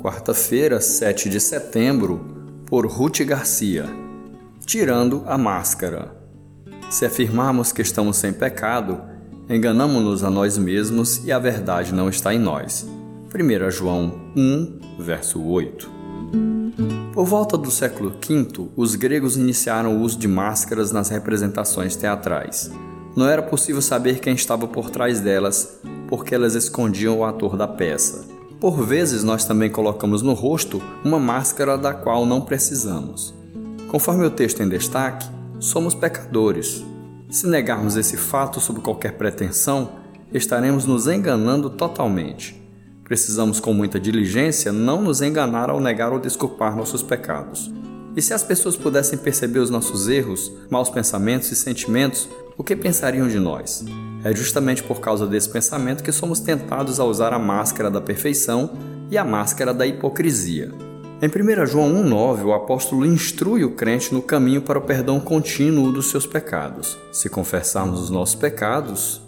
quarta-feira, 7 de setembro, por Ruth Garcia. Tirando a máscara. Se afirmarmos que estamos sem pecado, enganamos-nos a nós mesmos e a verdade não está em nós. 1 João 1, verso 8. Por volta do século V, os gregos iniciaram o uso de máscaras nas representações teatrais. Não era possível saber quem estava por trás delas, porque elas escondiam o ator da peça. Por vezes, nós também colocamos no rosto uma máscara da qual não precisamos. Conforme o texto em destaque, somos pecadores. Se negarmos esse fato sob qualquer pretensão, estaremos nos enganando totalmente. Precisamos, com muita diligência, não nos enganar ao negar ou desculpar nossos pecados. E se as pessoas pudessem perceber os nossos erros, maus pensamentos e sentimentos, o que pensariam de nós? É justamente por causa desse pensamento que somos tentados a usar a máscara da perfeição e a máscara da hipocrisia. Em 1 João 1,9, o apóstolo instrui o crente no caminho para o perdão contínuo dos seus pecados. Se confessarmos os nossos pecados,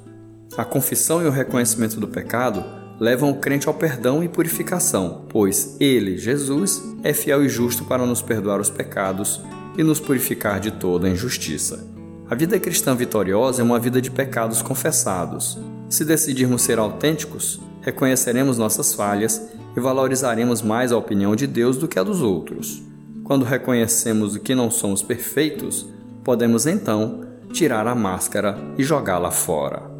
a confissão e o reconhecimento do pecado levam o crente ao perdão e purificação, pois ele, Jesus, é fiel e justo para nos perdoar os pecados e nos purificar de toda injustiça. A vida cristã vitoriosa é uma vida de pecados confessados. Se decidirmos ser autênticos, reconheceremos nossas falhas e valorizaremos mais a opinião de Deus do que a dos outros. Quando reconhecemos que não somos perfeitos, podemos então tirar a máscara e jogá-la fora.